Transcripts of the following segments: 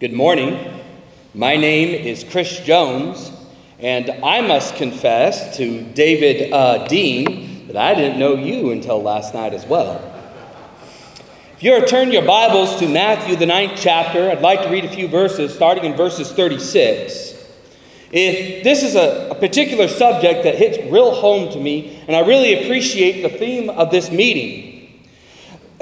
Good morning. My name is Chris Jones, and I must confess to David uh, Dean that I didn't know you until last night as well. If you were to turn your Bibles to Matthew, the ninth chapter, I'd like to read a few verses, starting in verses 36. If this is a, a particular subject that hits real home to me, and I really appreciate the theme of this meeting,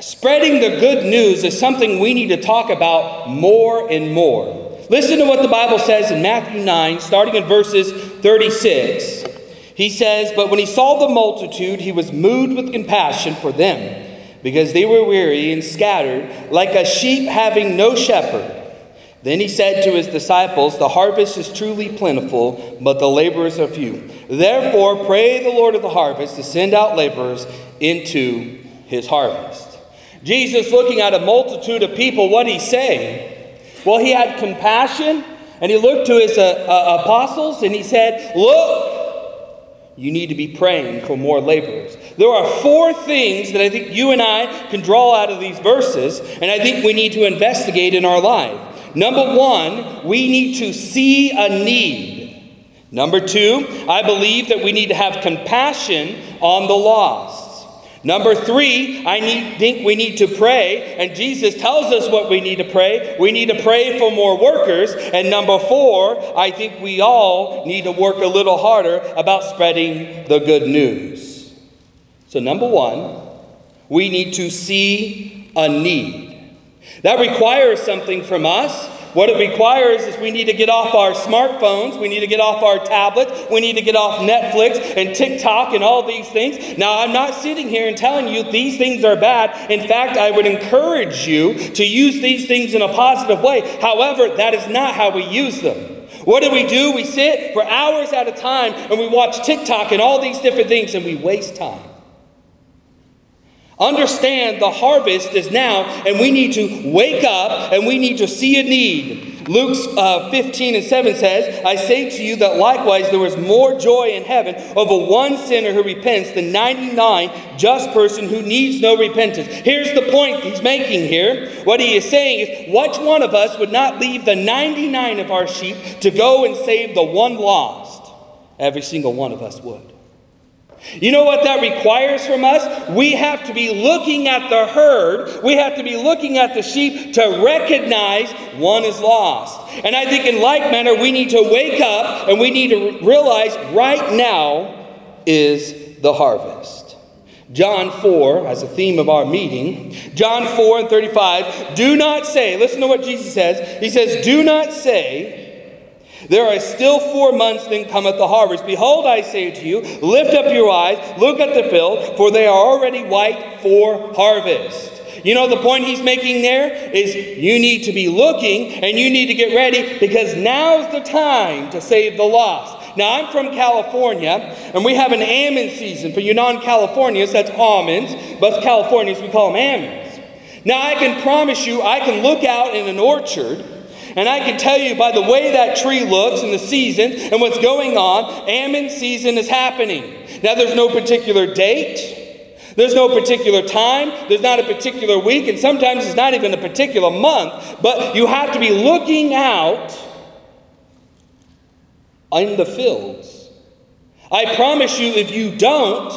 Spreading the good news is something we need to talk about more and more. Listen to what the Bible says in Matthew 9, starting in verses 36. He says, But when he saw the multitude, he was moved with compassion for them, because they were weary and scattered, like a sheep having no shepherd. Then he said to his disciples, The harvest is truly plentiful, but the laborers are few. Therefore, pray the Lord of the harvest to send out laborers into his harvest. Jesus, looking at a multitude of people, what he say? Well, he had compassion and he looked to his uh, uh, apostles and he said, Look, you need to be praying for more laborers. There are four things that I think you and I can draw out of these verses, and I think we need to investigate in our life. Number one, we need to see a need. Number two, I believe that we need to have compassion on the lost. Number three, I need, think we need to pray, and Jesus tells us what we need to pray. We need to pray for more workers. And number four, I think we all need to work a little harder about spreading the good news. So, number one, we need to see a need. That requires something from us. What it requires is we need to get off our smartphones, we need to get off our tablets, we need to get off Netflix and TikTok and all these things. Now, I'm not sitting here and telling you these things are bad. In fact, I would encourage you to use these things in a positive way. However, that is not how we use them. What do we do? We sit for hours at a time and we watch TikTok and all these different things and we waste time. Understand the harvest is now, and we need to wake up and we need to see a need. Luke uh, 15 and 7 says, I say to you that likewise there is more joy in heaven over one sinner who repents than 99 just person who needs no repentance. Here's the point he's making here. What he is saying is, which one of us would not leave the 99 of our sheep to go and save the one lost? Every single one of us would. You know what that requires from us? We have to be looking at the herd, we have to be looking at the sheep to recognize one is lost. And I think, in like manner, we need to wake up and we need to realize right now is the harvest. John 4, as a theme of our meeting, John 4 and 35, do not say, listen to what Jesus says. He says, Do not say, there are still four months, then cometh the harvest. Behold, I say to you, lift up your eyes, look at the field, for they are already white for harvest. You know, the point he's making there is you need to be looking and you need to get ready because now's the time to save the lost. Now, I'm from California, and we have an almond season. For you non Californians, that's almonds, but Californians, we call them almonds. Now, I can promise you, I can look out in an orchard and I can tell you by the way that tree looks and the season and what's going on, almond season is happening. Now, there's no particular date. There's no particular time, there's not a particular week, and sometimes it's not even a particular month, but you have to be looking out in the fields. I promise you, if you don't,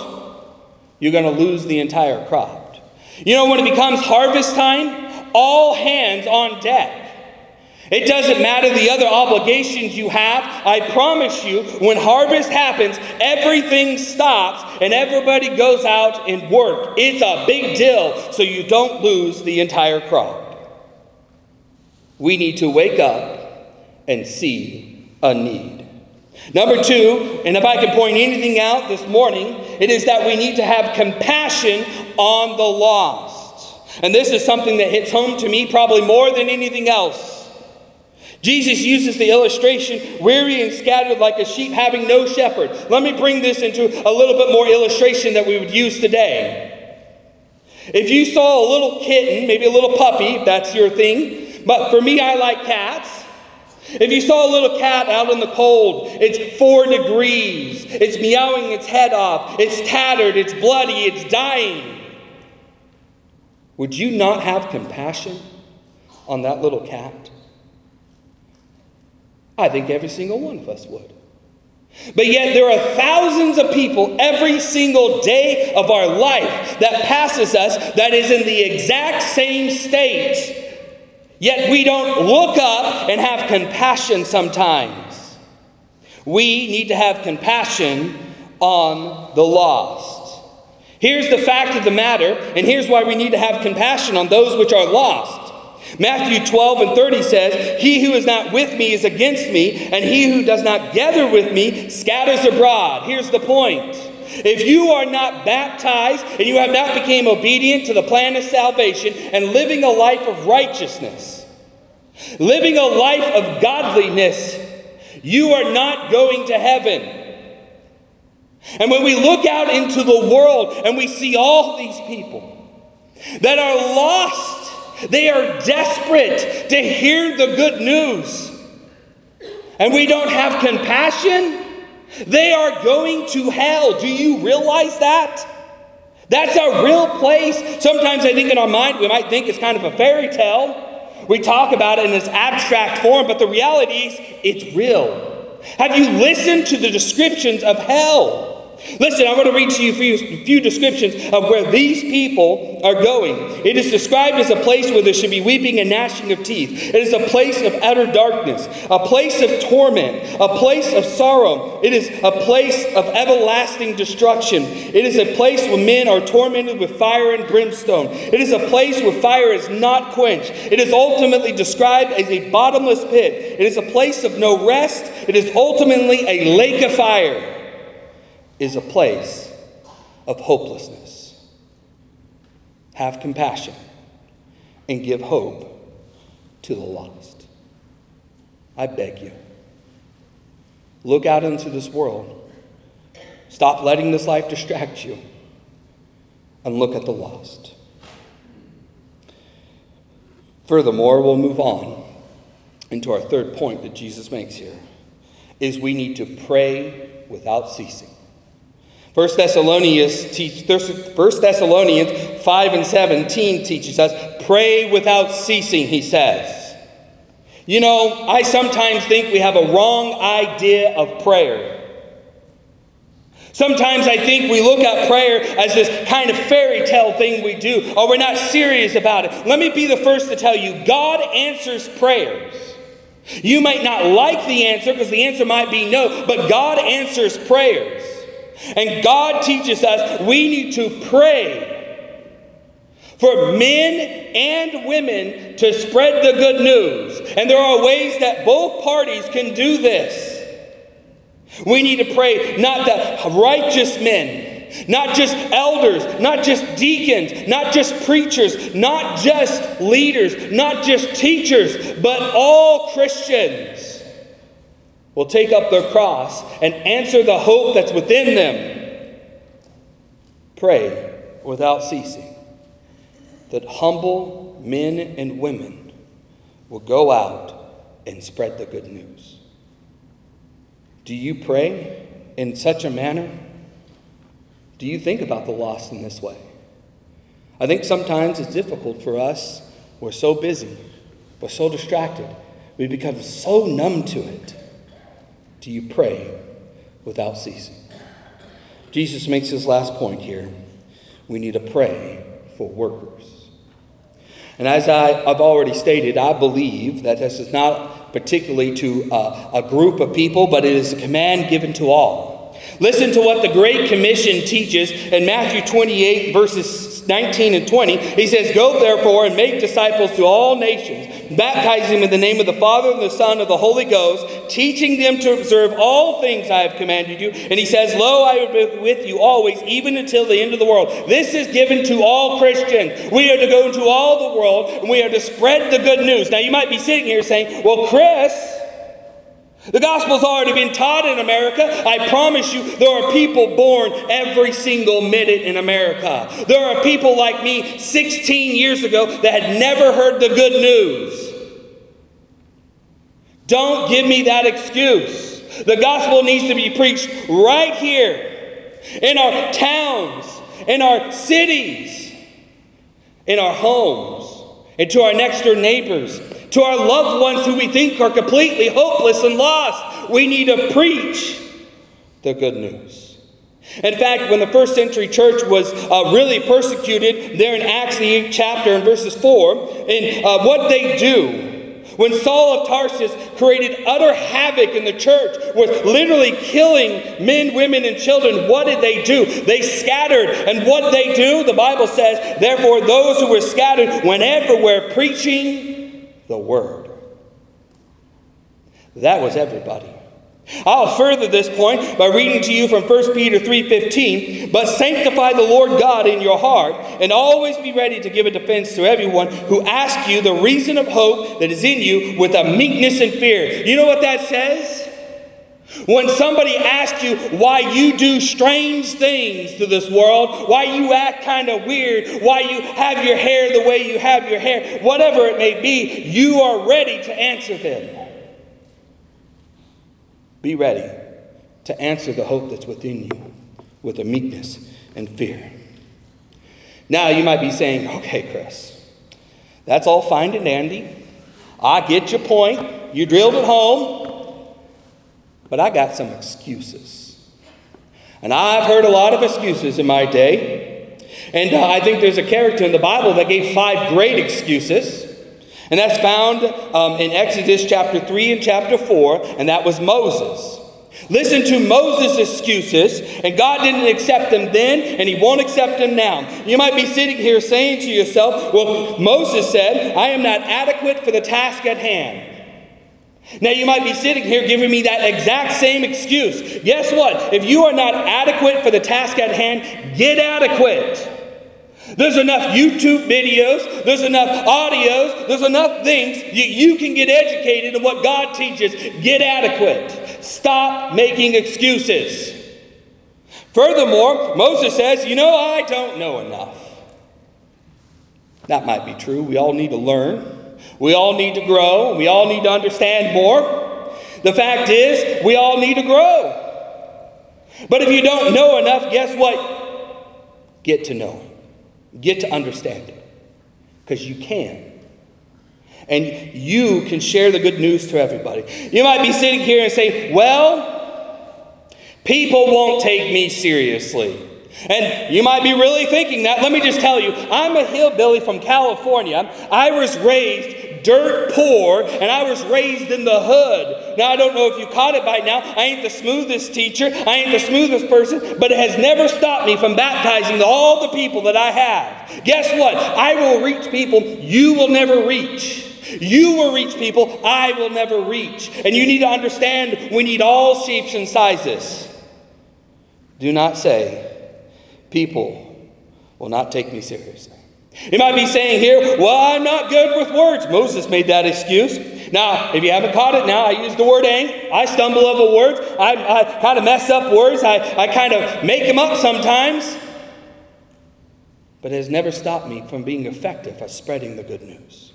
you're going to lose the entire crop. You know, when it becomes harvest time, all hands on deck. It doesn't matter the other obligations you have. I promise you, when harvest happens, everything stops and everybody goes out and work. It's a big deal so you don't lose the entire crop. We need to wake up and see a need. Number two, and if I can point anything out this morning, it is that we need to have compassion on the lost. And this is something that hits home to me probably more than anything else. Jesus uses the illustration, weary and scattered like a sheep having no shepherd. Let me bring this into a little bit more illustration that we would use today. If you saw a little kitten, maybe a little puppy, that's your thing, but for me, I like cats. If you saw a little cat out in the cold, it's four degrees, it's meowing its head off, it's tattered, it's bloody, it's dying. Would you not have compassion on that little cat? I think every single one of us would. But yet, there are thousands of people every single day of our life that passes us that is in the exact same state. Yet, we don't look up and have compassion sometimes. We need to have compassion on the lost. Here's the fact of the matter, and here's why we need to have compassion on those which are lost. Matthew 12 and 30 says, He who is not with me is against me, and he who does not gather with me scatters abroad. Here's the point. If you are not baptized and you have not become obedient to the plan of salvation and living a life of righteousness, living a life of godliness, you are not going to heaven. And when we look out into the world and we see all these people that are lost they are desperate to hear the good news. And we don't have compassion. They are going to hell. Do you realize that? That's a real place. Sometimes I think in our mind we might think it's kind of a fairy tale. We talk about it in this abstract form, but the reality is it's real. Have you listened to the descriptions of hell? Listen, I want to read to you a few, few, descriptions of where these people are going. It is described as a place where there should be weeping and gnashing of teeth. It is a place of utter darkness, a place of torment, a place of sorrow. It is a place of everlasting destruction. It is a place where men are tormented with fire and brimstone. It is a place where fire is not quenched. It is ultimately described as a bottomless pit. It is a place of no rest. It is ultimately a lake of fire is a place of hopelessness. Have compassion and give hope to the lost. I beg you. Look out into this world. Stop letting this life distract you and look at the lost. Furthermore, we'll move on into our third point that Jesus makes here is we need to pray without ceasing. 1 Thessalonians, teach, 1 Thessalonians 5 and 17 teaches us pray without ceasing, he says. You know, I sometimes think we have a wrong idea of prayer. Sometimes I think we look at prayer as this kind of fairy tale thing we do, or we're not serious about it. Let me be the first to tell you God answers prayers. You might not like the answer because the answer might be no, but God answers prayers. And God teaches us we need to pray for men and women to spread the good news. And there are ways that both parties can do this. We need to pray not that righteous men, not just elders, not just deacons, not just preachers, not just leaders, not just teachers, but all Christians will take up their cross and answer the hope that's within them. Pray without ceasing that humble men and women will go out and spread the good news. Do you pray in such a manner? Do you think about the lost in this way? I think sometimes it's difficult for us. We're so busy, we're so distracted, we become so numb to it do you pray without ceasing? Jesus makes his last point here. We need to pray for workers. And as I, have already stated, I believe that this is not particularly to uh, a group of people, but it is a command given to all. Listen to what the Great Commission teaches in Matthew 28, verses 19 and 20. He says, Go therefore and make disciples to all nations baptizing them in the name of the Father and the Son and the Holy Ghost, teaching them to observe all things I have commanded you. And he says, Lo, I will be with you always, even until the end of the world. This is given to all Christians. We are to go into all the world and we are to spread the good news. Now, you might be sitting here saying, Well, Chris, the gospel's already been taught in America. I promise you, there are people born every single minute in America. There are people like me 16 years ago that had never heard the good news. Don't give me that excuse. The gospel needs to be preached right here in our towns, in our cities, in our homes, and to our next door neighbors To our loved ones who we think are completely hopeless and lost, we need to preach the good news. In fact, when the first century church was uh, really persecuted, there in Acts, the 8th chapter, in verses 4, and uh, what they do when Saul of Tarsus created utter havoc in the church with literally killing men, women, and children, what did they do? They scattered. And what they do, the Bible says, therefore those who were scattered went everywhere preaching the word. That was everybody. I'll further this point by reading to you from 1 Peter 3:15, but sanctify the Lord God in your heart and always be ready to give a defense to everyone who asks you the reason of hope that is in you with a meekness and fear. You know what that says? When somebody asks you why you do strange things to this world, why you act kind of weird, why you have your hair the way you have your hair, whatever it may be, you are ready to answer them. Be ready to answer the hope that's within you with a meekness and fear. Now, you might be saying, okay, Chris, that's all fine and dandy. I get your point. You drilled it home. But I got some excuses. And I've heard a lot of excuses in my day. And uh, I think there's a character in the Bible that gave five great excuses. And that's found um, in Exodus chapter 3 and chapter 4, and that was Moses. Listen to Moses' excuses, and God didn't accept them then, and He won't accept them now. You might be sitting here saying to yourself, Well, Moses said, I am not adequate for the task at hand. Now, you might be sitting here giving me that exact same excuse. Guess what? If you are not adequate for the task at hand, get adequate. There's enough YouTube videos, there's enough audios, there's enough things you, you can get educated in what God teaches. Get adequate. Stop making excuses. Furthermore, Moses says, You know, I don't know enough. That might be true. We all need to learn. We all need to grow. We all need to understand more. The fact is, we all need to grow. But if you don't know enough, guess what? Get to know. Get to understand it. Because you can. And you can share the good news to everybody. You might be sitting here and say, well, people won't take me seriously. And you might be really thinking that. Let me just tell you, I'm a hillbilly from California. I was raised dirt poor, and I was raised in the hood. Now, I don't know if you caught it by now. I ain't the smoothest teacher, I ain't the smoothest person, but it has never stopped me from baptizing all the people that I have. Guess what? I will reach people you will never reach. You will reach people I will never reach. And you need to understand we need all shapes and sizes. Do not say, people will not take me seriously. You might be saying here, well, I'm not good with words. Moses made that excuse. Now, if you haven't caught it, now I use the word ain't. I stumble over words. I, I kind of mess up words. I, I kind of make them up sometimes. But it has never stopped me from being effective at spreading the good news.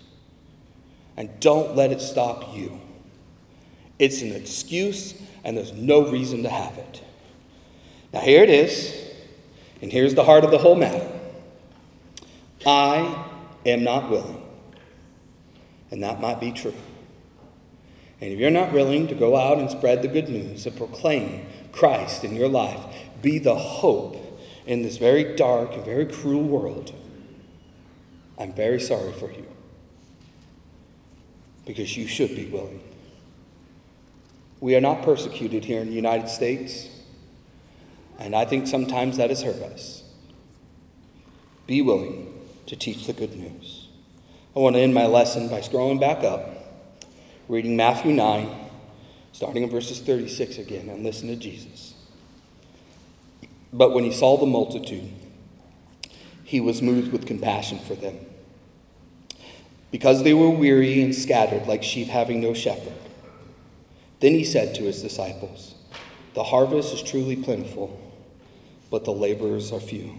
And don't let it stop you. It's an excuse, and there's no reason to have it. Now, here it is, and here's the heart of the whole matter. I am not willing. And that might be true. And if you're not willing to go out and spread the good news and proclaim Christ in your life, be the hope in this very dark and very cruel world, I'm very sorry for you. Because you should be willing. We are not persecuted here in the United States, and I think sometimes that has hurt us. Be willing to teach the good news. I want to end my lesson by scrolling back up, reading Matthew 9, starting in verses 36 again, and listen to Jesus. But when he saw the multitude, he was moved with compassion for them, because they were weary and scattered like sheep having no shepherd. Then he said to his disciples, The harvest is truly plentiful, but the laborers are few.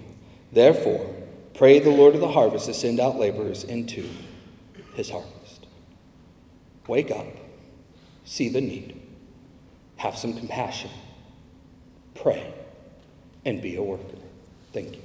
Therefore, Pray the Lord of the harvest to send out laborers into his harvest. Wake up, see the need, have some compassion, pray, and be a worker. Thank you.